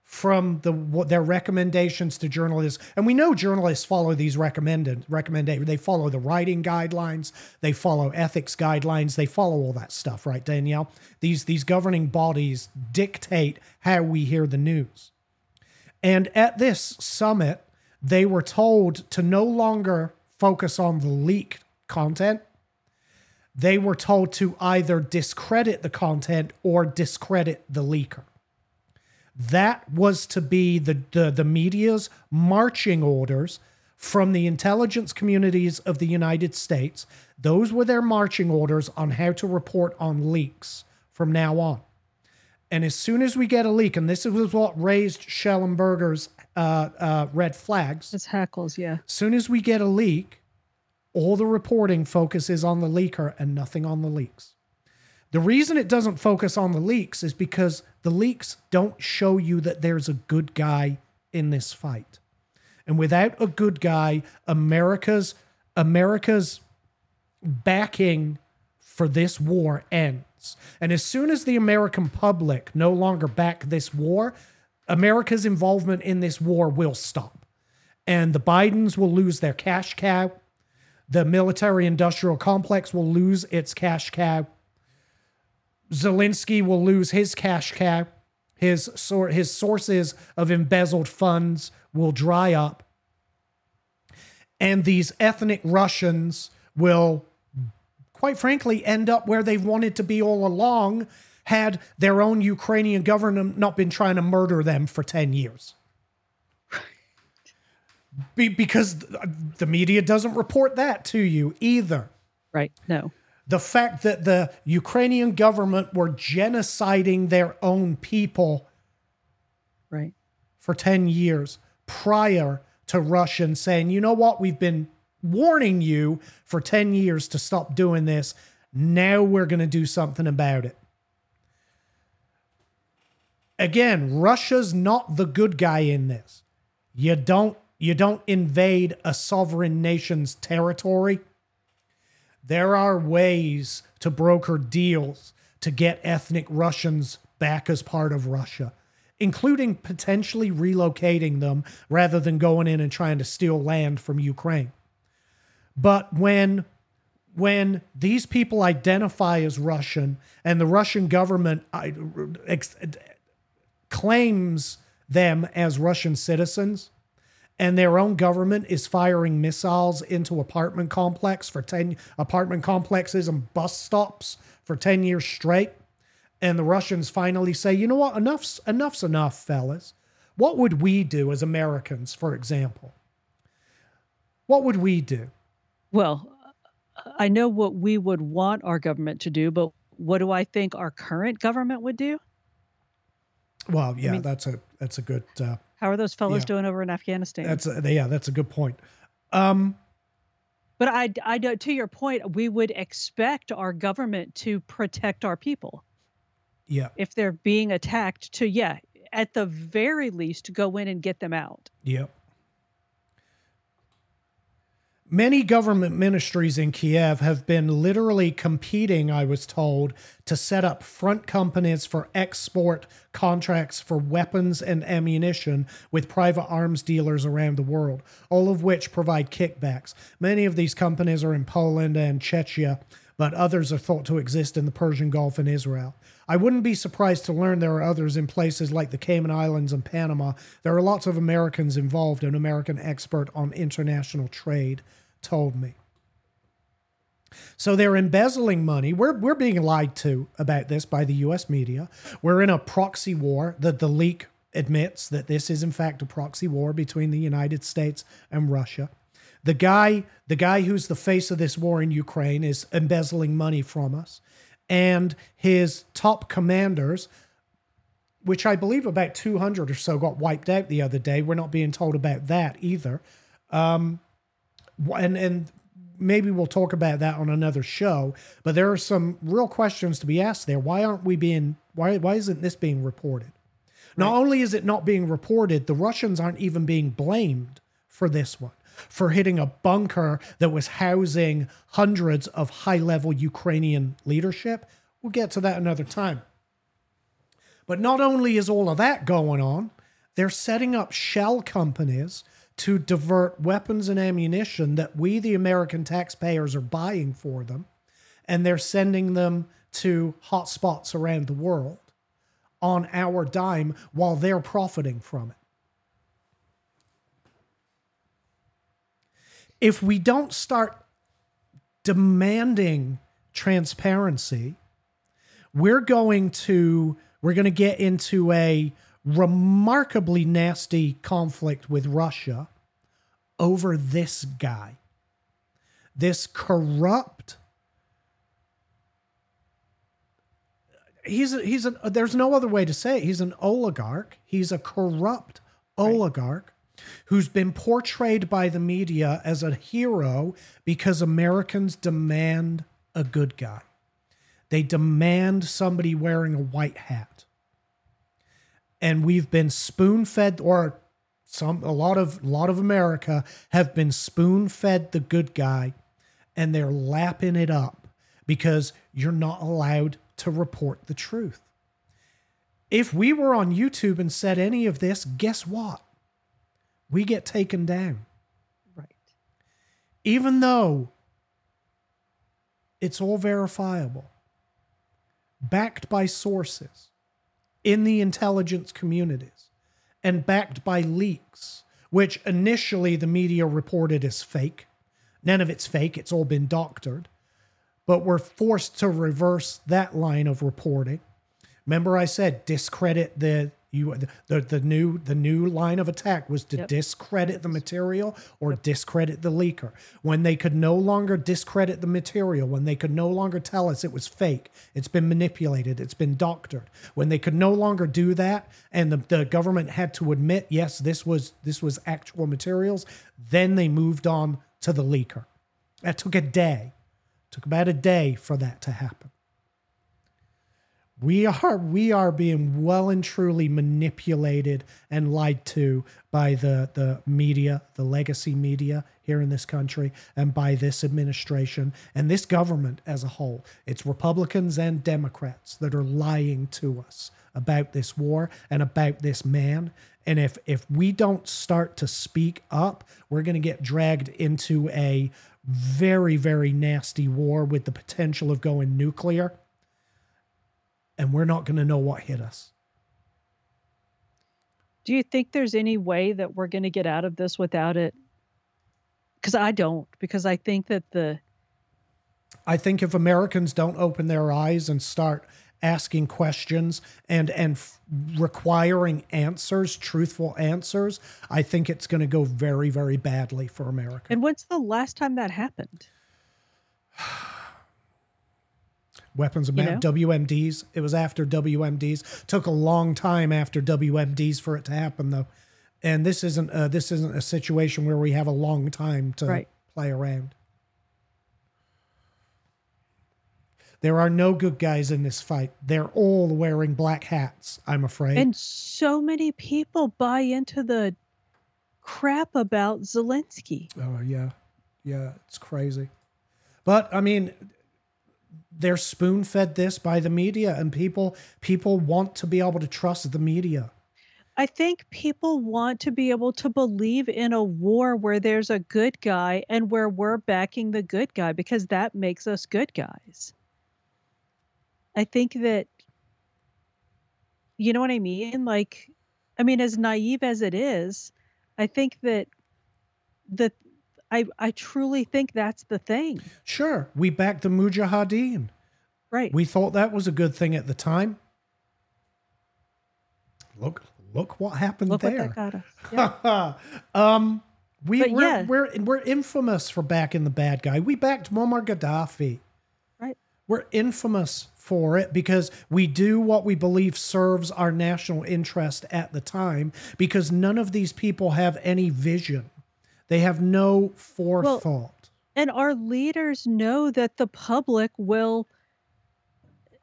from the their recommendations to journalists and we know journalists follow these recommended recommended they follow the writing guidelines they follow ethics guidelines they follow all that stuff right danielle these these governing bodies dictate how we hear the news and at this summit they were told to no longer focus on the leaked content they were told to either discredit the content or discredit the leaker. That was to be the, the, the media's marching orders from the intelligence communities of the United States. Those were their marching orders on how to report on leaks from now on. And as soon as we get a leak, and this was what raised Shellenberger's uh, uh, red flags, It's hackles. Yeah. As soon as we get a leak, all the reporting focuses on the leaker and nothing on the leaks. The reason it doesn't focus on the leaks is because the leaks don't show you that there's a good guy in this fight. And without a good guy, America's America's backing for this war ends. And as soon as the American public no longer back this war, America's involvement in this war will stop. And the Bidens will lose their cash cow. The military industrial complex will lose its cash cow. Zelensky will lose his cash cow. His, sor- his sources of embezzled funds will dry up. And these ethnic Russians will, quite frankly, end up where they've wanted to be all along had their own Ukrainian government not been trying to murder them for 10 years. Be- because uh, the media doesn't report that to you either. Right. No. The fact that the Ukrainian government were genociding their own people Right. for 10 years prior to Russians saying, you know what, we've been warning you for 10 years to stop doing this. Now we're going to do something about it. Again, Russia's not the good guy in this. You don't you don't invade a sovereign nation's territory. There are ways to broker deals to get ethnic Russians back as part of Russia, including potentially relocating them rather than going in and trying to steal land from Ukraine. But when when these people identify as Russian and the Russian government claims them as Russian citizens, and their own government is firing missiles into apartment complex for 10 apartment complexes and bus stops for 10 years straight and the Russians finally say, "You know what? Enough's enough's enough, fellas. What would we do as Americans, for example? What would we do? Well, I know what we would want our government to do, but what do I think our current government would do? Well, yeah, mean- that's a that's a good uh, How are those fellows Yeah. doing over in Afghanistan? that's a, yeah, that's a good point. Um, but I, I to your point, we would expect our government to protect our people yeah, if they're being attacked. To yeah, at the very least go in and get them out. Yep. Many government ministries in Kiev have been literally competing, I was told, to set up front companies for export contracts for weapons and ammunition with private arms dealers around the world, all of which provide kickbacks. Many of these companies are in Poland and Czechia, but others are thought to exist in the Persian Gulf and Israel. I wouldn't be surprised to learn there are others in places like the Cayman Islands and Panama. There are lots of Americans involved, an American expert on international trade told me. So they're embezzling money. We're, we're being lied to about this by the US media. We're in a proxy war. The, the leak admits that this is, in fact, a proxy war between the United States and Russia. The guy, the guy who's the face of this war in Ukraine is embezzling money from us. And his top commanders, which I believe about 200 or so got wiped out the other day. We're not being told about that either. Um, and and maybe we'll talk about that on another show. But there are some real questions to be asked there. Why aren't we being why why isn't this being reported? Not only is it not being reported, the Russians aren't even being blamed for this one, for hitting a bunker that was housing hundreds of high level Ukrainian leadership. We'll get to that another time. But not only is all of that going on, they're setting up shell companies to divert weapons and ammunition that we, the American taxpayers, are buying for them, and they're sending them to hotspots around the world on our dime while they're profiting from it. If we don't start demanding transparency, we're going to we're going to get into a remarkably nasty conflict with Russia over this guy. This corrupt he's a, he's a there's no other way to say it. He's an oligarch. He's a corrupt oligarch who's been portrayed by the media as a hero because Americans demand a good guy. They demand somebody wearing a white hat. And we've been spoon-fed or some a lot of a lot of America have been spoon-fed the good guy and they're lapping it up because you're not allowed to report the truth. If we were on YouTube and said any of this, guess what? We get taken down. Right. Even though it's all verifiable, backed by sources in the intelligence communities, and backed by leaks, which initially the media reported as fake. None of it's fake, it's all been doctored but we're forced to reverse that line of reporting. Remember, I said discredit the you the the new the new line of attack was to Yep. discredit the material or discredit the leaker. When they could no longer discredit the material, when they could no longer tell us it was fake, it's been manipulated, it's been doctored. When they could no longer do that, and the, the government had to admit, yes, this was this was actual materials, then they moved on to the leaker. That took a day. Took about a day for that to happen. We are we are being well and truly manipulated and lied to by the the media, the legacy media here in this country, and by this administration and this government as a whole. It's Republicans and Democrats that are lying to us about this war and about this man. And if if we don't start to speak up, we're going to get dragged into a very very nasty war with the potential of going nuclear and we're not going to know what hit us. Do you think there's any way that we're going to get out of this without it? Because I don't, because I think that the I think if Americans don't open their eyes and start asking questions and and f- requiring answers, truthful answers, I think it's going to go very very badly for America. and when's the last time that happened? Weapons of You mass WMDs. It was after WMDs. Took a long time after WMDs for it to happen though. And this isn't uh, this isn't a situation where we have a long time to Right. play around. There are no good guys in this fight. They're all wearing black hats, I'm afraid. And so many people buy into the crap about Zelensky. oh, yeah. Yeah, it's crazy. But I mean, they're spoon fed this by the media and people people want to be able to trust the media. I think people want to be able to believe in a war where there's a good guy and where we're backing the good guy because that makes us good guys. I think that, you know what I mean? Like, I mean, as naive as it is, I think that that I I truly think that's the thing, Sure, we backed the Mujahideen. right? We thought that was a good thing at the time. Look, look what happened Look what there. that got us. Yeah. um, we But we're, yeah. we're we're infamous for backing the bad guy. We backed Muammar Gaddafi. right. We're infamous for it because we do what we believe serves our national interest at the time. Because none of these people have any vision. They have no forethought. And our leaders know that the public will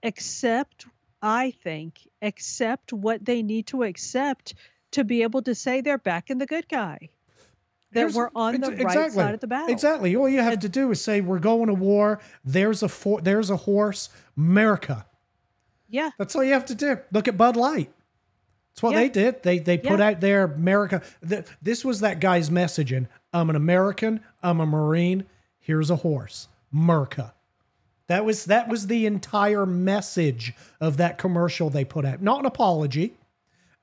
accept, I think, accept what they need to accept to be able to say they're back in the good guy. That Here's- we're on the ex- right side of the battle. Exactly. All you have to do is say we're going to war. There's a for, there's a horse, America. Yeah. That's all you have to do. Look at Bud Light. That's what Yeah. they did. They they put Yeah. out their America. th- This was that guy's messaging. I'm an American. I'm a Marine. Here's a horse, America. That was that was the entire message of that commercial they put out. Not an apology.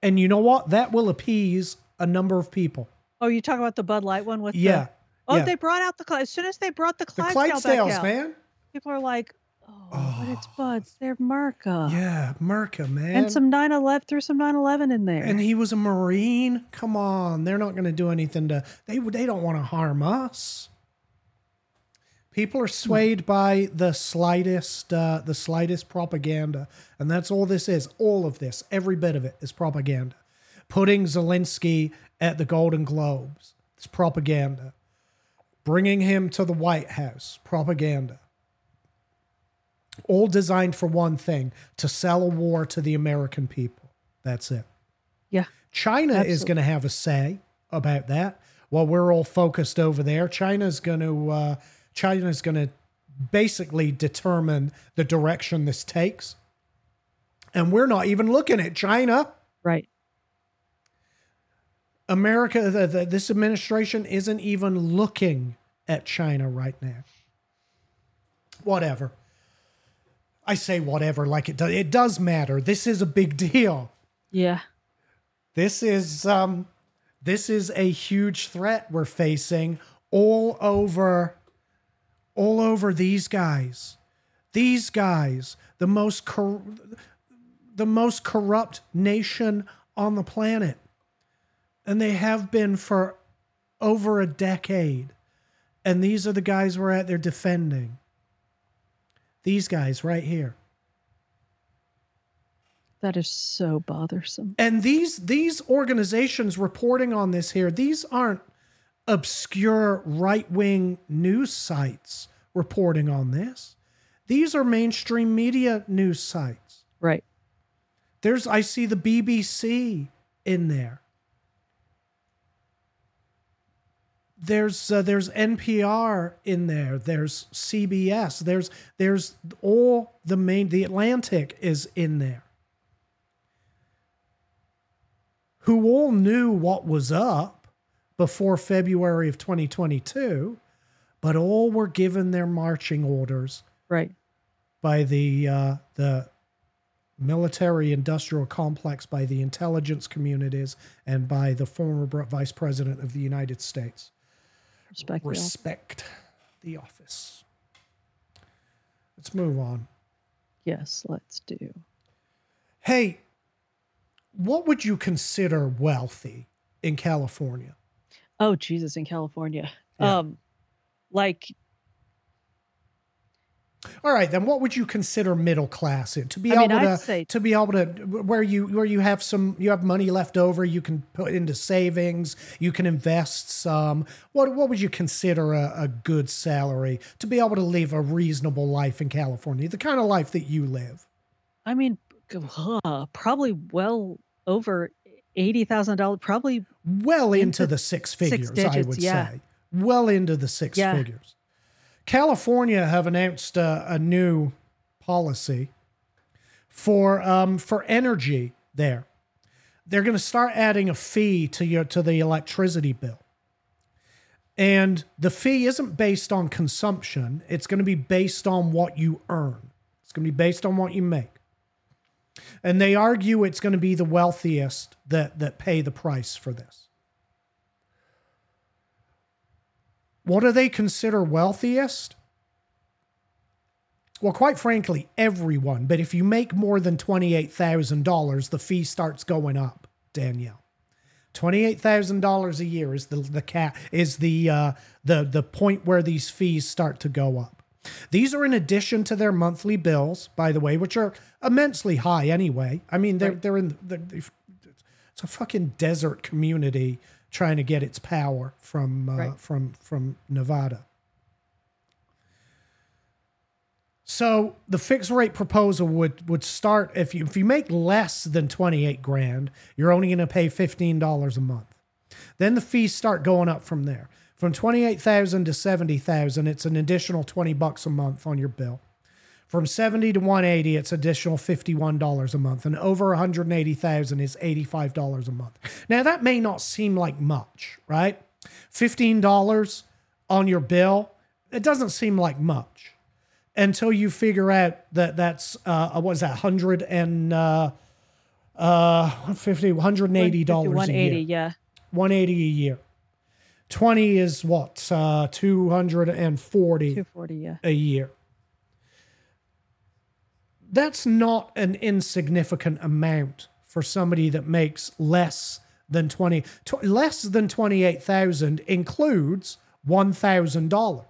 And you know what? That will appease a number of people. Oh, you talk about the Bud Light one with Yeah. the. Oh, yeah. they brought out the as soon as they brought the the Clydesdale, back Clydesdales, out, man. people are like, "Oh, but it's Buds. They're Merca." Yeah, America, man. And some 911 threw some 911 in there. and he was a marine. Come on, they're not going to do anything to. They they don't want to harm us. People are swayed by the slightest uh, the slightest propaganda, and that's all this is. All of this, every bit of it, is propaganda. Putting Zelensky at the Golden Globes, it's propaganda. Bringing him to the White House, propaganda. All designed for one thing: to sell a war to the American people. That's it. yeah. China is going to have a say about that. While we're all focused over there, China's going to uh, China's going to basically determine the direction this takes. And we're not even looking at China. Right. America, the, the, this administration isn't even looking at China right now. Whatever. I say whatever like it does. It does matter. This is a big deal. Yeah. This is um this is a huge threat we're facing all over all over these guys. These guys, the most cor- the most corrupt nation on the planet. And they have been for over a decade. And these are the guys we're out there defending. These guys right here. That is so bothersome. and these these organizations reporting on this here these aren't obscure right-wing news sites reporting on this these are mainstream media news sites Right. there's i see the bbc in there there's uh, there's npr in there there's cbs there's there's all the main the atlantic is in there who all knew what was up before February of 2022, but all were given their marching orders Right. by the uh, the military industrial complex, by the intelligence communities, and by the former vice president of the United States. Respect. the office. Respect the office. Let's move on. Yes, let's do. Hey, what would you consider wealthy in California? Oh Jesus, in California. Yeah. Um, like All right, then what would you consider middle class in? To be I able to say- to be able to where you where you have some you have money left over, you can put into savings, you can invest some. What what would you consider a, a good salary to be able to live a reasonable life in California, the kind of life that you live? I mean, uh, probably well over eighty thousand dollars. Probably Well into Into the six six figures, I would yeah. say. Well into the six Yeah. figures. California have announced a, a new policy for um, for energy there. They're going to start adding a fee to your to the electricity bill. And the fee isn't based on consumption, it's going to be based on what you earn. It's going to be based on what you make. And they argue it's going to be the wealthiest that that pay the price for this. What do they consider wealthiest? Well, quite frankly, everyone. But if you make more than twenty-eight thousand dollars, the fee starts going up. Danielle, twenty-eight thousand dollars a year is the the cat is the uh, the the point where these fees start to go up. These are in addition to their monthly bills, by the way, which are immensely high anyway. I mean, they're they're in they're, it's a fucking desert community trying to get its power from uh, Right. from from Nevada. So the fixed rate proposal would would start if you if you make less than 28 grand, you're only going to pay $15 a month. Then the fees start going up from there. From 28,000 to 70,000, it's an additional 20 bucks a month on your bill. From 70 to 180, it's additional $51 a month. And over 180,000 is $85 a month. Now, that may not seem like much, right? $15 on your bill, it doesn't seem like much until you figure out that that's, uh, what is that, 100 and, uh, uh, 50, $180 a one eighty. year. Yeah, 180 a year. 20 is what? Uh, 240 two forty. Yeah, a year. That's not an insignificant amount for somebody that makes less than 20 tw- less than 28,000 includes $1,000.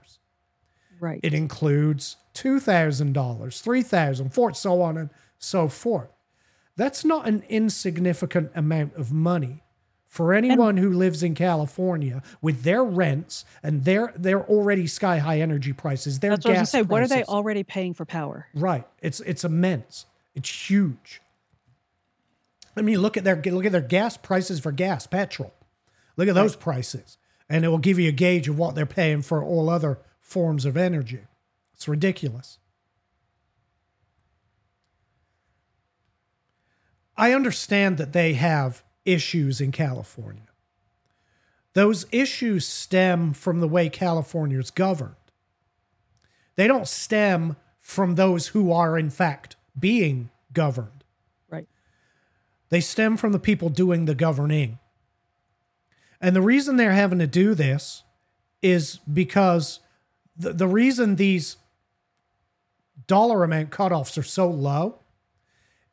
right. It includes $2,000, $3,000, four, so on and so forth. That's not an insignificant amount of money for anyone who lives in California with their rents and their their already sky high energy prices. Their That's what I was gonna gas say. What are they already paying for power? Right. It's it's immense. It's huge. I mean, look at their look at their gas prices for gas, petrol. Look at those prices, and it will give you a gauge of what they're paying for all other forms of energy. It's ridiculous. I understand that they have issues in California. Those issues stem from the way California is governed. They don't stem from those who are, in fact, being governed. Right. They stem from the people doing the governing. And the reason they're having to do this is because the, the reason these dollar amount cutoffs are so low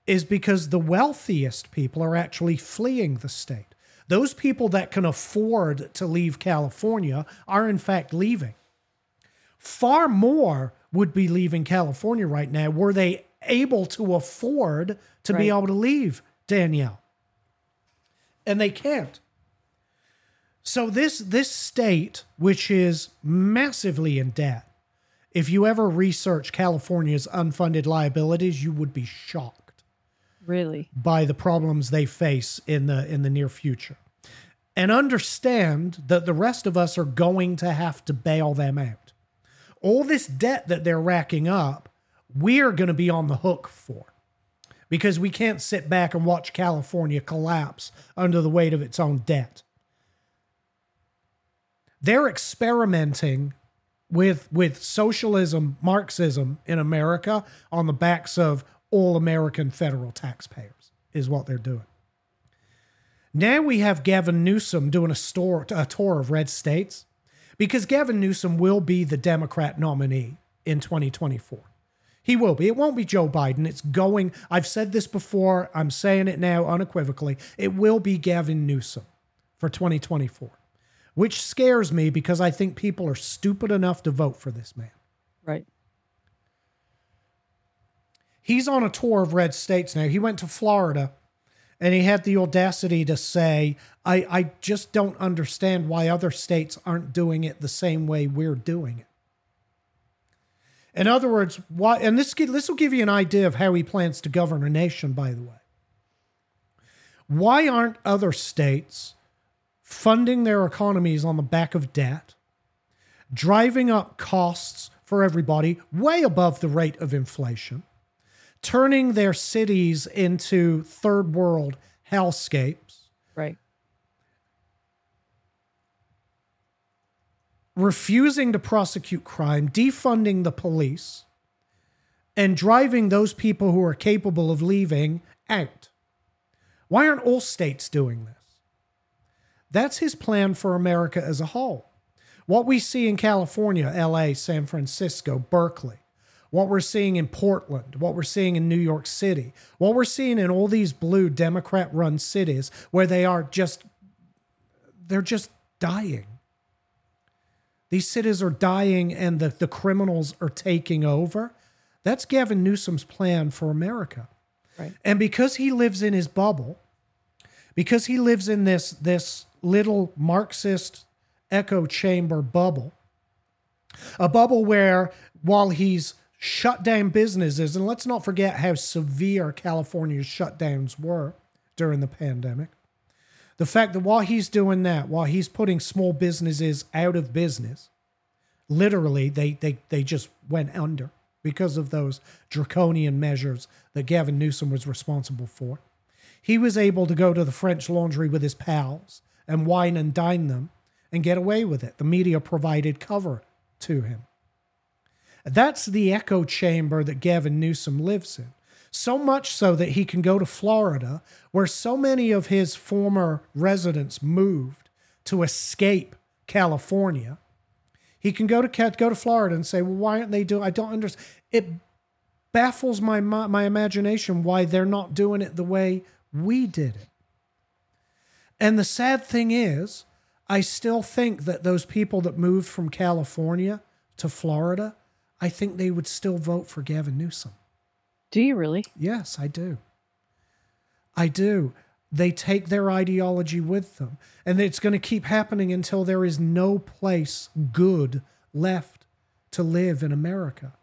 is because the wealthiest people are actually fleeing the state. Those people that can afford to leave California are, in fact, leaving. Far more would be leaving California right now were they able to afford to be able to leave Danielle. And they can't. So this this state, which is massively in debt, if you ever research California's unfunded liabilities, you would be shocked Really. by the problems they face in the in the near future. And understand that the rest of us are going to have to bail them out. All this debt that they're racking up, we're going to be on the hook for. Because we can't sit back and watch California collapse under the weight of its own debt. They're experimenting with with socialism, Marxism in America on the backs of all American federal taxpayers is what they're doing. Now we have Gavin Newsom doing a, store, a tour of red states because Gavin Newsom will be the Democrat nominee in 2024. He will be. It won't be Joe Biden. It's going, I've said this before, I'm saying it now unequivocally. It will be Gavin Newsom for 2024, which scares me because I think people are stupid enough to vote for this man. Right. He's on a tour of red states now. He went to Florida and he had the audacity to say, I, I just don't understand why other states aren't doing it the same way we're doing it. In other words, why, and this, this will give you an idea of how he plans to govern a nation, by the way. Why aren't other states funding their economies on the back of debt, driving up costs for everybody way above the rate of inflation, turning their cities into third world hellscapes, Right. refusing to prosecute crime, defunding the police, and driving those people who are capable of leaving out. Why aren't all states doing this? That's his plan for America as a whole. What we see in California, LA, San Francisco, Berkeley, what we're seeing in Portland, what we're seeing in New York City, what we're seeing in all these blue Democrat run cities where they are just, they're just dying. These cities are dying and the, the criminals are taking over. That's Gavin Newsom's plan for America. Right. And because he lives in his bubble, because he lives in this this little Marxist echo chamber bubble, a bubble where while he's shut down businesses, and let's not forget how severe California's shutdowns were during the pandemic. The fact that while he's doing that, while he's putting small businesses out of business, literally they they they just went under because of those draconian measures that Gavin Newsom was responsible for. He was able to go to the French laundry with his pals and wine and dine them and get away with it. The media provided cover to him. That's the echo chamber that Gavin Newsom lives in. So much so that he can go to Florida, where so many of his former residents moved to escape California. He can go to go to Florida and say, "Well, why aren't they doing? I don't understand." It baffles my my imagination why they're not doing it the way we did it. And the sad thing is, I still think that those people that moved from California to Florida, I think they would still vote for Gavin Newsom. Do you really? Yes, I do. I do. They take their ideology with them. And it's going to keep happening until there is no place good left to live in America.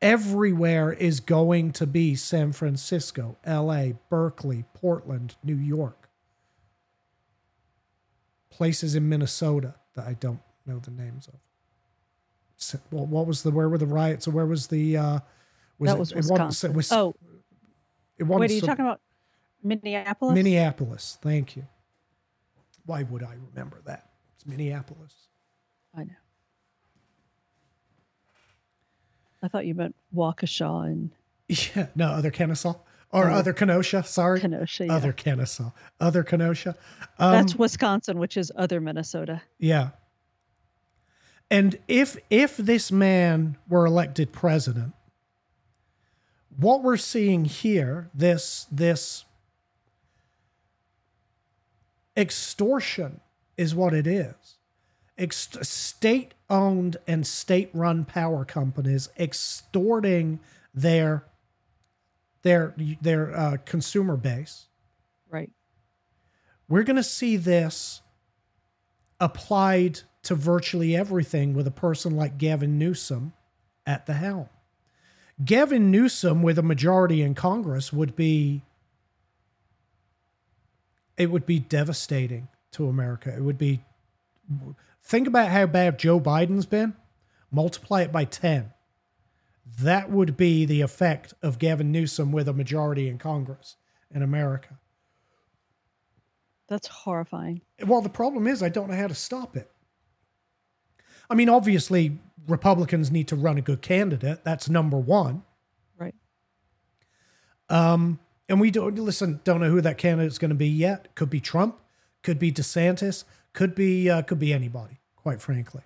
Everywhere is going to be San Francisco, LA, Berkeley, Portland, New York. Places in Minnesota that I don't know the names of. What was the where were the riots? Or where was the uh that was it, Wisconsin. it was- oh, it wasn't wait, are you so- talking about Minneapolis? Minneapolis. Thank you. Why would I remember that? It's Minneapolis. I know. I thought you meant Waukesha and Yeah, no, other Kennesaw or Oh. other Kenosha. Sorry, Kenosha. Yeah. other Kennesaw, other Kenosha. Um, That's Wisconsin, which is other Minnesota. yeah. And if if this man were elected president, what we're seeing here, this this extortion is what it is. Ex- state owned and state run power companies extorting their their their uh, consumer base. Right. We're going to see this applied to virtually everything with a person like Gavin Newsom at the helm. Gavin Newsom with a majority in Congress would be it would be devastating to America. It would be think about how bad Joe Biden's been, multiply it by 10. That would be the effect of Gavin Newsom with a majority in Congress in America. That's horrifying. Well, the problem is I don't know how to stop it. I mean, obviously, Republicans need to run a good candidate. That's number one. Right. Um, and we don't listen. Don't know who that candidate's going to be yet. Could be Trump. Could be DeSantis. Could be uh, could be anybody. Quite frankly,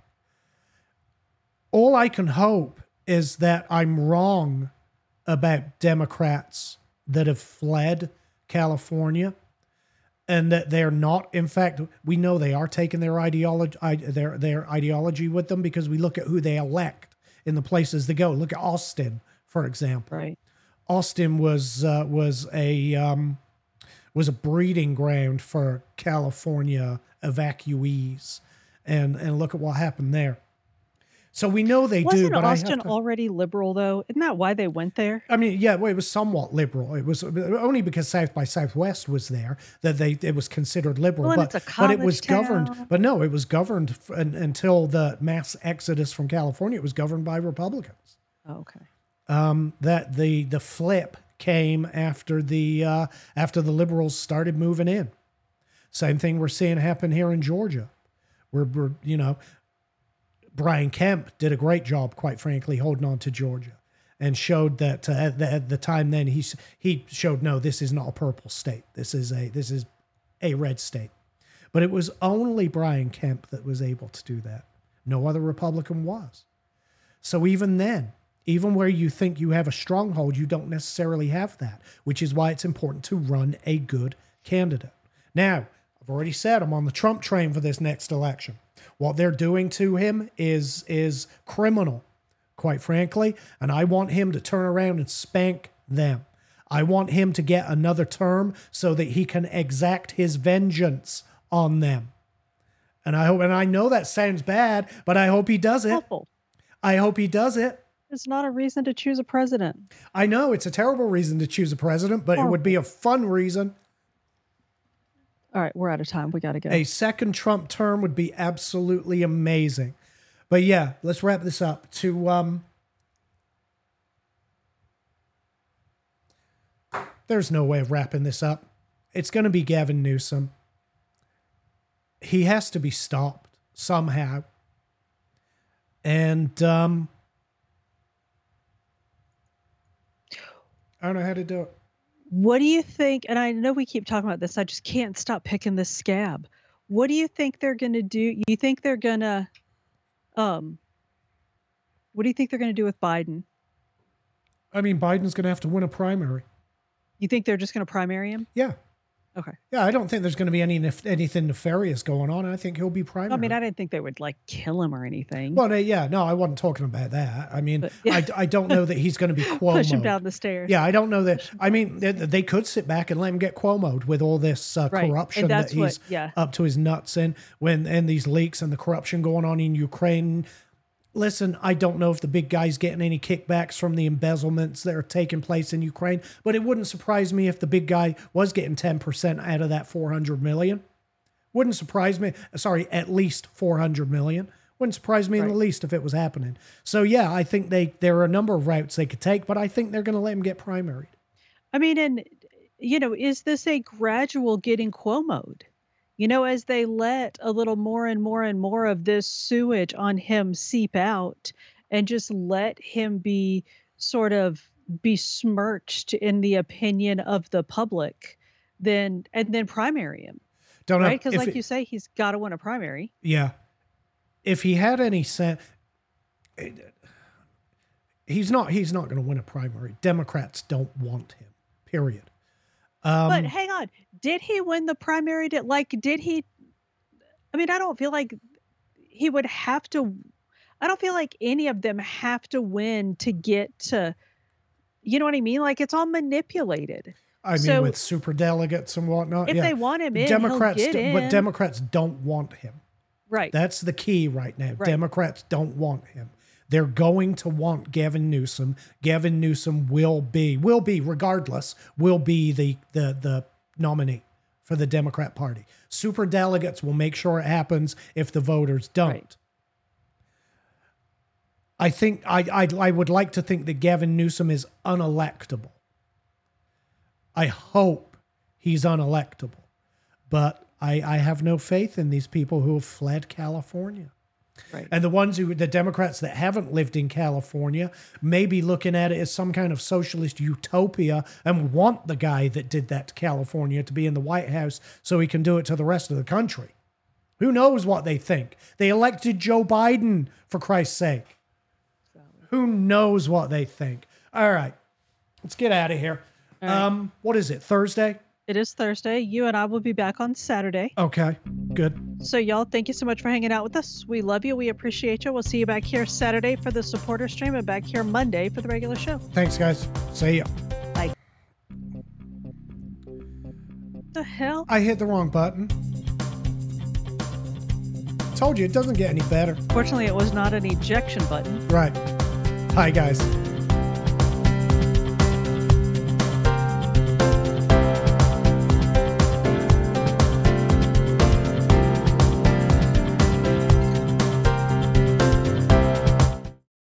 all I can hope is that I'm wrong about Democrats that have fled California and that they're not in fact we know they are taking their ideology their their ideology with them because we look at who they elect in the places they go look at austin for example Right. Austin was uh, was a um, was a breeding ground for California evacuees, and and look at what happened there. So we know they do, Wasn't but I Austin have to, already liberal though? Isn't that why they went there? I mean, yeah, well, it was somewhat liberal. It was only because South by Southwest was there that they it was considered liberal. Well, but but it was governed. But no, it was governed f- un, until the mass exodus from California. It was governed by Republicans. Oh, okay. Um, that the the flip came after the uh, after the liberals started moving in. Same thing we're seeing happen here in Georgia. We're, we're you know, Brian Kemp did a great job, quite frankly, holding on to Georgia, and showed that uh, at, the, at the time then he he showed no, this is not a purple state. This is a this is a red state. But it was only Brian Kemp that was able to do that. No other Republican was. So even then, even where you think you have a stronghold, you don't necessarily have that, which is why it's important to run a good candidate. Now, I've already said I'm on the Trump train for this next election. What they're doing to him is is criminal, quite frankly, and I want him to turn around and spank them. I want him to get another term so that he can exact his vengeance on them. And I hope and I know that sounds bad, but I hope he does it. Awful. I hope he does it. It's not a reason to choose a president. I know it's a terrible reason to choose a president, but it would be a fun reason. All right, we're out of time. We got to go. A second Trump term would be absolutely amazing. But yeah, let's wrap this up. To um There's no way of wrapping this up. It's going to be Gavin Newsom. He has to be stopped somehow. And um I don't know how to do it. What do you think? And I know we keep talking about this. I just can't stop picking this scab. What do you think they're going to do? You think they're going to, um, what do you think they're going to do with Biden? I mean, Biden's going to have to win a primary. You think they're just going to primary him? Yeah. Okay. Yeah, I don't think there's going to be any nef- anything nefarious going on. I think he'll be primary. I mean, I didn't think they would like kill him or anything. well, no, yeah, no, I wasn't talking about that. I mean, But, yeah. I, I don't know that he's going to be Cuomo. Push him down the stairs. Yeah, I don't know that. I mean, they, they could sit back and let him get Cuomo'd with all this uh, Right, corruption that he's what- yeah. up to his nuts in, when and these leaks and the corruption going on in Ukraine. Listen, I don't know if the big guy's getting any kickbacks from the embezzlements that are taking place in Ukraine, but it wouldn't surprise me if the big guy was getting 10% out of that 400 million. Wouldn't surprise me. Sorry, at least 400 million. Wouldn't surprise me in the least if it was happening. So yeah, I think they there are a number of routes they could take, but I think they're going to let him get primaried. I mean, and you know, is this a gradual getting Cuomo'd? You know, as they let a little more and more and more of this sewage on him seep out and just let him be sort of besmirched in the opinion of the public, then and then primary him, Don't right? Because like it- you say, he's got to win a primary. Yeah. If he had any sense, he's not. He's not going to win a primary. Democrats don't want him. Period. Um, but hang on, did he win the primary? Did like did he? I mean, I don't feel like he would have to. I don't feel like any of them have to win to get to. You know what I mean? Like it's all manipulated. I mean, so- with super delegates and whatnot. If yeah. they want him in, Democrats, do- in. but Democrats don't want him. right? That's the key right now. Right. Democrats don't want him. They're going to want Gavin Newsom. Gavin Newsom will be, will be, regardless, will be the the the nominee for the Democrat Party. Super delegates will make sure it happens if the voters don't. Right. I think I, I I would like to think that Gavin Newsom is unelectable. I hope he's unelectable, but I, I have no faith in these people who have fled California. Right. And the ones who, the Democrats that haven't lived in California, may be looking at it as some kind of socialist utopia and want the guy that did that to California to be in the White House so he can do it to the rest of the country. Who knows what they think? They elected Joe Biden, for Christ's sake. Who knows what they think? All right, let's get out of here. Um, what is it? Thursday? It is Thursday. You and I will be back on Saturday. Okay, good. So, y'all, thank you so much for hanging out with us. We love you. We appreciate you. We'll see you back here Saturday for the supporter stream and back here Monday for the regular show. Thanks, guys. See ya. Bye. The hell? I hit the wrong button. Told you it doesn't get any better. Fortunately, it was not an ejection button. Right. Hi, guys.